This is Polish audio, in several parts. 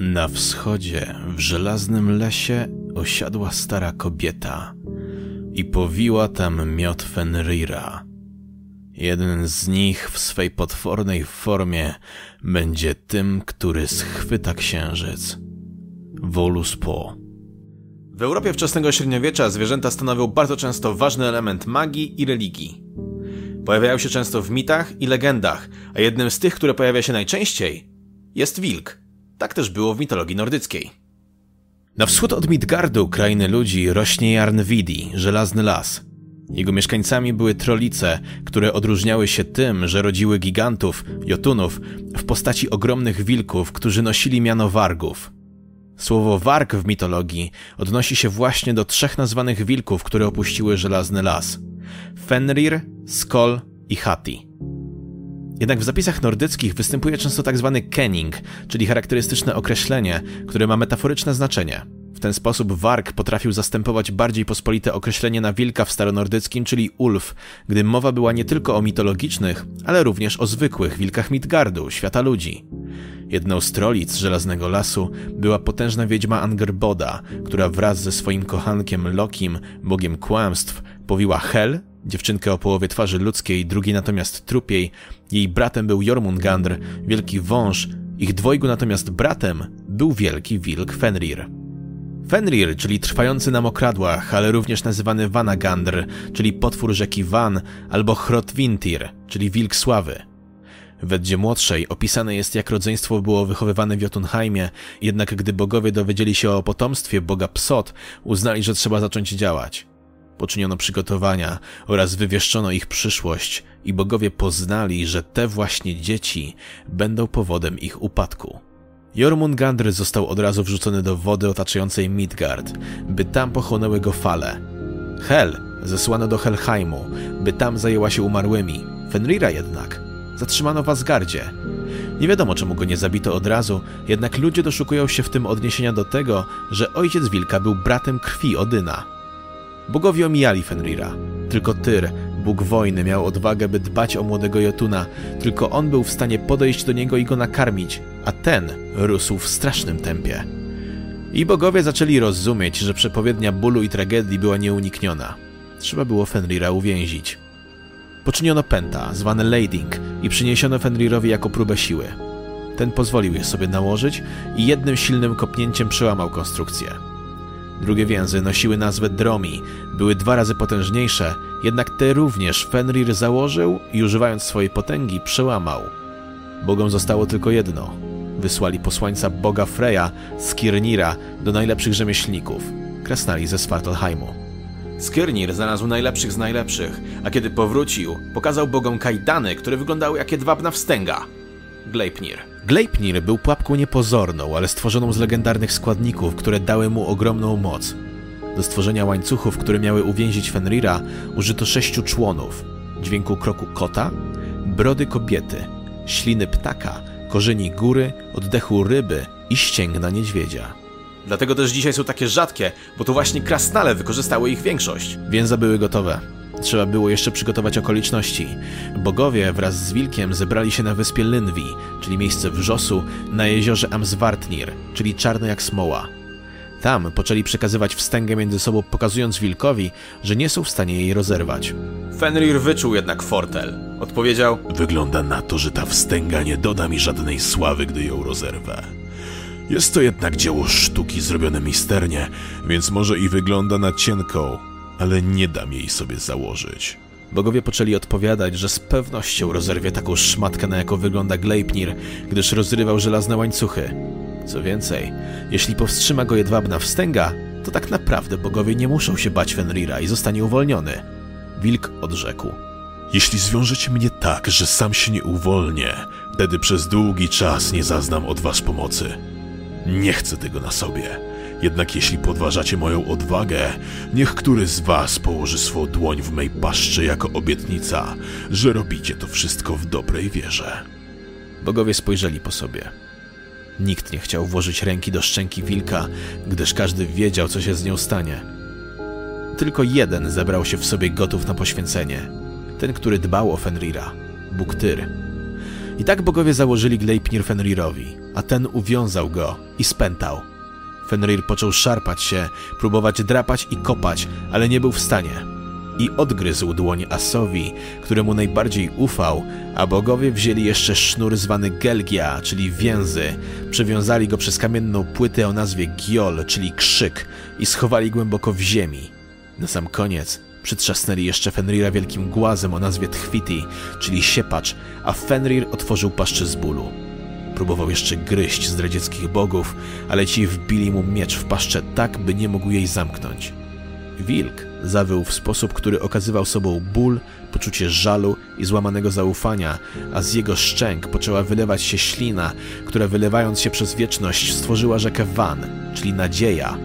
Na wschodzie, w żelaznym lesie, osiadła stara kobieta i powiła tam miot Fenrira. Jeden z nich w swej potwornej formie będzie tym, który schwyta księżyc. Volus Po. W Europie wczesnego średniowiecza zwierzęta stanowią bardzo często ważny element magii i religii. Pojawiają się często w mitach i legendach, a jednym z tych, które pojawia się najczęściej, jest wilk. Tak też było w mitologii nordyckiej. Na wschód od Midgardu, krainy ludzi, rośnie Jarnvidi, żelazny las. Jego mieszkańcami były trolice, które odróżniały się tym, że rodziły gigantów, jotunów, w postaci ogromnych wilków, którzy nosili miano wargów. Słowo warg w mitologii odnosi się właśnie do trzech nazwanych wilków, które opuściły żelazny las. Fenrir, Skoll i Hati. Jednak w zapisach nordyckich występuje często tak zwany kenning, czyli charakterystyczne określenie, które ma metaforyczne znaczenie. W ten sposób warg potrafił zastępować bardziej pospolite określenie na wilka w staronordyckim, czyli ulf, gdy mowa była nie tylko o mitologicznych, ale również o zwykłych wilkach Midgardu, świata ludzi. Jedną z trolic Żelaznego Lasu była potężna wiedźma Angerboda, która wraz ze swoim kochankiem Lokim, bogiem kłamstw, powiła Hel, dziewczynkę o połowie twarzy ludzkiej, drugiej natomiast trupiej. Jej bratem był Jormungandr, wielki wąż, ich dwojgu natomiast bratem był wielki wilk Fenrir. Fenrir, czyli trwający na mokradłach, ale również nazywany Vanagandr, czyli potwór rzeki Van, albo Hrotvintir, czyli wilk sławy. W Eddzie Młodszej opisane jest, jak rodzeństwo było wychowywane w Jotunheimie, jednak gdy bogowie dowiedzieli się o potomstwie boga Psot, uznali, że trzeba zacząć działać. Poczyniono przygotowania oraz wywieszczono ich przyszłość i bogowie poznali, że te właśnie dzieci będą powodem ich upadku. Jormungandr został od razu wrzucony do wody otaczającej Midgard, by tam pochłonęły go fale. Hel zesłano do Helheimu, by tam zajęła się umarłymi. Fenrira jednak zatrzymano w Asgardzie. Nie wiadomo, czemu go nie zabito od razu, jednak ludzie doszukują się w tym odniesienia do tego, że ojciec wilka był bratem krwi Odyna. Bogowie omijali Fenrira. Tylko Tyr, bóg wojny, miał odwagę, by dbać o młodego Jotuna. Tylko on był w stanie podejść do niego i go nakarmić, a ten rósł w strasznym tempie. I bogowie zaczęli rozumieć, że przepowiednia bólu i tragedii była nieunikniona. Trzeba było Fenrira uwięzić. Poczyniono pęta, zwane lading, i przyniesiono Fenrirowi jako próbę siły. Ten pozwolił je sobie nałożyć i jednym silnym kopnięciem przełamał konstrukcję. Drugie więzy nosiły nazwę dromi, były dwa razy potężniejsze, jednak te również Fenrir założył i używając swojej potęgi przełamał. Bogom zostało tylko jedno. Wysłali posłańca boga Freya, Skirnira, do najlepszych rzemieślników, krasnali ze Svartalheimu. Skirnir znalazł najlepszych z najlepszych, a kiedy powrócił, pokazał bogom kajdany, które wyglądały jak jedwabna wstęga. Gleipnir. Gleipnir był pułapką niepozorną, ale stworzoną z legendarnych składników, które dały mu ogromną moc. Do stworzenia łańcuchów, które miały uwięzić Fenrira, użyto sześciu członów: dźwięku kroku kota, brody kobiety, śliny ptaka, korzeni góry, oddechu ryby i ścięgna niedźwiedzia. Dlatego też dzisiaj są takie rzadkie, bo to właśnie krasnale wykorzystały ich większość. Więza były gotowe. Trzeba było jeszcze przygotować okoliczności. Bogowie wraz z wilkiem zebrali się na wyspie Lynwi, czyli miejsce wrzosu, na jeziorze Amswartnir, czyli czarne jak smoła. Tam poczęli przekazywać wstęgę między sobą, pokazując wilkowi, że nie są w stanie jej rozerwać. Fenrir wyczuł jednak fortel. Odpowiedział: Wygląda na to, że ta wstęga nie doda mi żadnej sławy, gdy ją rozerwę. Jest to jednak dzieło sztuki zrobione misternie, więc może i wygląda na cienką, ale nie dam jej sobie założyć. Bogowie poczęli odpowiadać, że z pewnością rozerwie taką szmatkę, na jaką wygląda Gleipnir, gdyż rozrywał żelazne łańcuchy. Co więcej, jeśli powstrzyma go jedwabna wstęga, to tak naprawdę bogowie nie muszą się bać Fenrira i zostanie uwolniony. Wilk odrzekł. Jeśli zwiążecie mnie tak, że sam się nie uwolnię, wtedy przez długi czas nie zaznam od was pomocy. Nie chcę tego na sobie. Jednak jeśli podważacie moją odwagę, niech który z was położy swą dłoń w mej paszczy jako obietnica, że robicie to wszystko w dobrej wierze. Bogowie spojrzeli po sobie. Nikt nie chciał włożyć ręki do szczęki wilka, gdyż każdy wiedział, co się z nią stanie. Tylko jeden zebrał się w sobie gotów na poświęcenie. Ten, który dbał o Fenrira, Bóg Tyr. I tak bogowie założyli Gleipnir Fenrirowi, a ten uwiązał go i spętał. Fenrir począł szarpać się, próbować drapać i kopać, ale nie był w stanie. I odgryzł dłoń Asowi, któremu najbardziej ufał, a bogowie wzięli jeszcze sznur zwany Gelgia, czyli więzy, przewiązali go przez kamienną płytę o nazwie Giol, czyli krzyk, i schowali głęboko w ziemi. Na sam koniec przytrzasnęli jeszcze Fenrira wielkim głazem o nazwie Tchwiti, czyli siepacz, a Fenrir otworzył paszczy z bólu. Próbował jeszcze gryźć zdradzieckich bogów, ale ci wbili mu miecz w paszczę tak, by nie mógł jej zamknąć. Wilk zawył w sposób, który okazywał sobą ból, poczucie żalu i złamanego zaufania, a z jego szczęk poczęła wylewać się ślina, która wylewając się przez wieczność stworzyła rzekę Van, czyli nadzieja.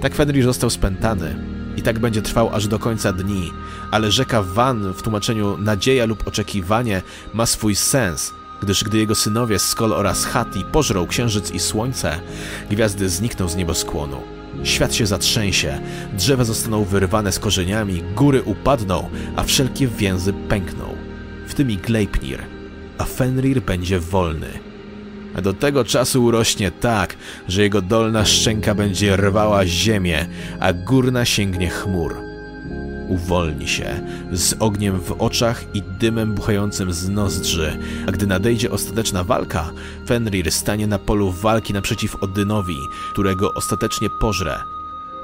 Tak Fenrir został spętany i tak będzie trwał aż do końca dni, ale rzeka Van w tłumaczeniu nadzieja lub oczekiwanie ma swój sens, gdyż gdy jego synowie Skol oraz Hati pożrą księżyc i słońce, gwiazdy znikną z nieboskłonu. Świat się zatrzęsie, drzewa zostaną wyrwane z korzeniami, góry upadną, a wszelkie więzy pękną. W tym i Gleipnir, a Fenrir będzie wolny. A do tego czasu urośnie tak, że jego dolna szczęka będzie rwała ziemię, a górna sięgnie chmur uwolni się, z ogniem w oczach i dymem buchającym z nozdrzy, a gdy nadejdzie ostateczna walka, Fenrir stanie na polu walki naprzeciw Odynowi, którego ostatecznie pożre.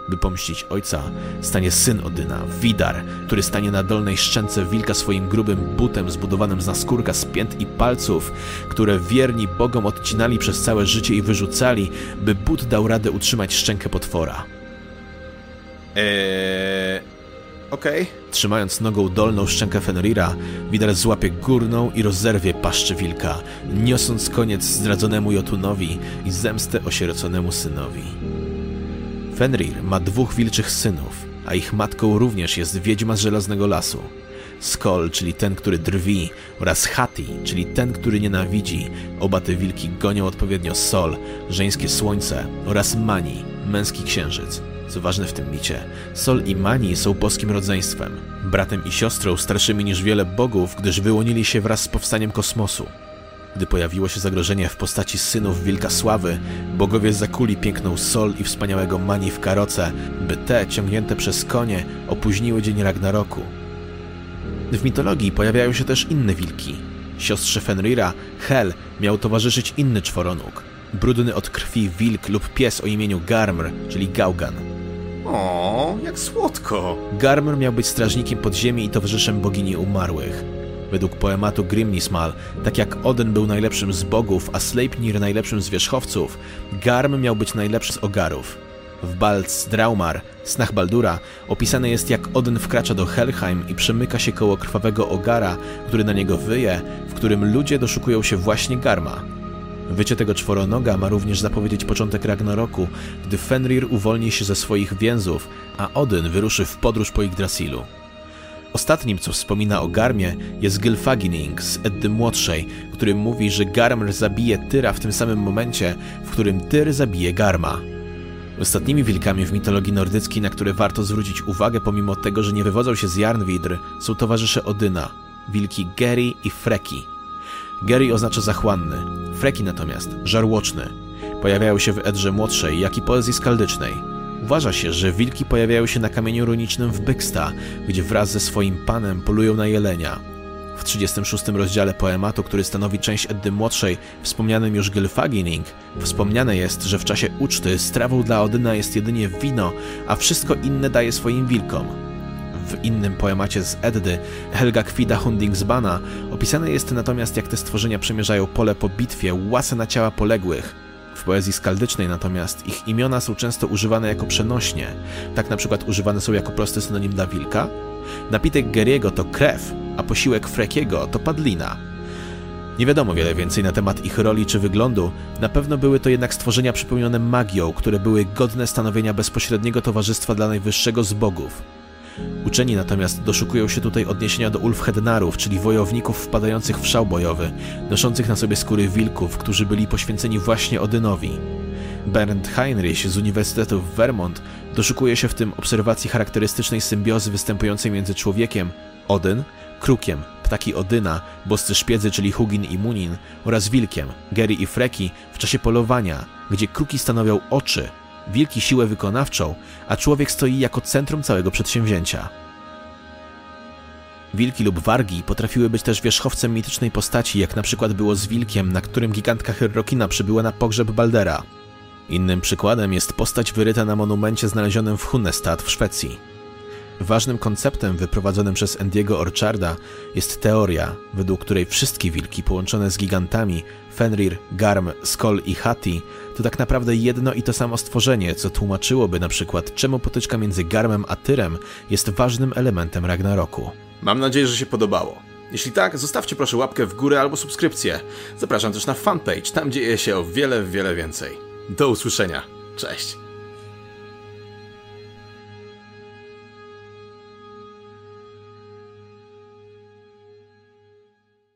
By pomścić ojca, stanie syn Odyna, Widar, który stanie na dolnej szczęce wilka swoim grubym butem zbudowanym z naskórka z pięt i palców, które wierni bogom odcinali przez całe życie i wyrzucali, by but dał radę utrzymać szczękę potwora. Eee, Okej. Okay. Trzymając nogą dolną szczękę Fenrira, Widar złapie górną i rozerwie paszczę wilka, niosąc koniec zdradzonemu Jotunowi i zemstę osieroconemu synowi. Fenrir ma dwóch wilczych synów, a ich matką również jest wiedźma z Żelaznego Lasu. Skol, czyli ten, który drwi, oraz Hati, czyli ten, który nienawidzi. Oba te wilki gonią odpowiednio Sol, żeńskie słońce, oraz Mani, męski księżyc. Co ważne w tym micie, Sol i Mani są boskim rodzeństwem, bratem i siostrą starszymi niż wiele bogów, gdyż wyłonili się wraz z powstaniem kosmosu. Gdy pojawiło się zagrożenie w postaci synów Wilka Sławy, bogowie zakuli piękną Sol i wspaniałego Mani w karoce, by te, ciągnięte przez konie, opóźniły dzień Ragnaroku. W mitologii pojawiają się też inne wilki. Siostrze Fenrira, Hel, miał towarzyszyć inny czworonóg. Brudny od krwi wilk lub pies o imieniu Garmr, czyli Gaugan. O, jak słodko. Garmr miał być strażnikiem podziemi i towarzyszem bogini umarłych. Według poematu Grimnismal, tak jak Odyn był najlepszym z bogów, a Sleipnir najlepszym z wierzchowców, Garm miał być najlepszy z ogarów. W Balc Draumar, snach Baldura, opisane jest jak Odyn wkracza do Helheim i przemyka się koło krwawego ogara, który na niego wyje, w którym ludzie doszukują się właśnie Garma. Wycie tego czworonoga ma również zapowiedzieć początek Ragnaroku, gdy Fenrir uwolni się ze swoich więzów, a Odyn wyruszy w podróż po Yggdrasilu. Ostatnim, co wspomina o Garmie, jest Gylfaginning z Eddy Młodszej, który mówi, że Garmr zabije Tyra w tym samym momencie, w którym Tyr zabije Garma. Ostatnimi wilkami w mitologii nordyckiej, na które warto zwrócić uwagę pomimo tego, że nie wywodzą się z Jarnwidr, są towarzysze Odyna, wilki Geri i Freki. Geri oznacza zachłanny, Freki natomiast żarłoczny. Pojawiają się w Edrze Młodszej, jak i poezji skaldycznej. Uważa się, że wilki pojawiają się na kamieniu runicznym w Byksta, gdzie wraz ze swoim panem polują na jelenia. W 36 rozdziale poematu, który stanowi część Eddy Młodszej, wspomnianym już Gylfaginning, wspomniane jest, że w czasie uczty strawą dla Odyna jest jedynie wino, a wszystko inne daje swoim wilkom. W innym poemacie z Eddy, Helga Kwida Hundingsbana, opisane jest natomiast jak te stworzenia przemierzają pole po bitwie, łasę na ciała poległych. W poezji skaldycznej natomiast ich imiona są często używane jako przenośnie. Tak na przykład używane są jako prosty synonim dla wilka. Napitek Geriego to krew, a posiłek Frekiego to padlina. Nie wiadomo wiele więcej na temat ich roli czy wyglądu, na pewno były to jednak stworzenia przypełnione magią, które były godne stanowienia bezpośredniego towarzystwa dla najwyższego z bogów. Uczeni natomiast doszukują się tutaj odniesienia do Ulfhednarów, czyli wojowników wpadających w szał bojowy, noszących na sobie skóry wilków, którzy byli poświęceni właśnie Odynowi. Bernd Heinrich z Uniwersytetu w Vermont doszukuje się w tym obserwacji charakterystycznej symbiozy występującej między człowiekiem, Odyn, krukiem, ptaki Odyna, boscy szpiedzy, czyli Hugin i Munin, oraz wilkiem, Geri i Freki w czasie polowania, gdzie kruki stanowią oczy, wilki siłę wykonawczą, a człowiek stoi jako centrum całego przedsięwzięcia. Wilki lub wargi potrafiły być też wierzchowcem mitycznej postaci, jak na przykład było z wilkiem, na którym gigantka Hyrrokina przybyła na pogrzeb Baldera. Innym przykładem jest postać wyryta na monumencie znalezionym w Hunnestad w Szwecji. Ważnym konceptem wyprowadzonym przez Andiego Orcharda jest teoria, według której wszystkie wilki połączone z gigantami Fenrir, Garm, Skoll i Hati to tak naprawdę jedno i to samo stworzenie, co tłumaczyłoby na przykład czemu potyczka między Garmem a Tyrem jest ważnym elementem Ragnaroku. Mam nadzieję, że się podobało. Jeśli tak, zostawcie proszę łapkę w górę albo subskrypcję. Zapraszam też na fanpage, tam dzieje się o wiele, wiele więcej. Do usłyszenia. Cześć.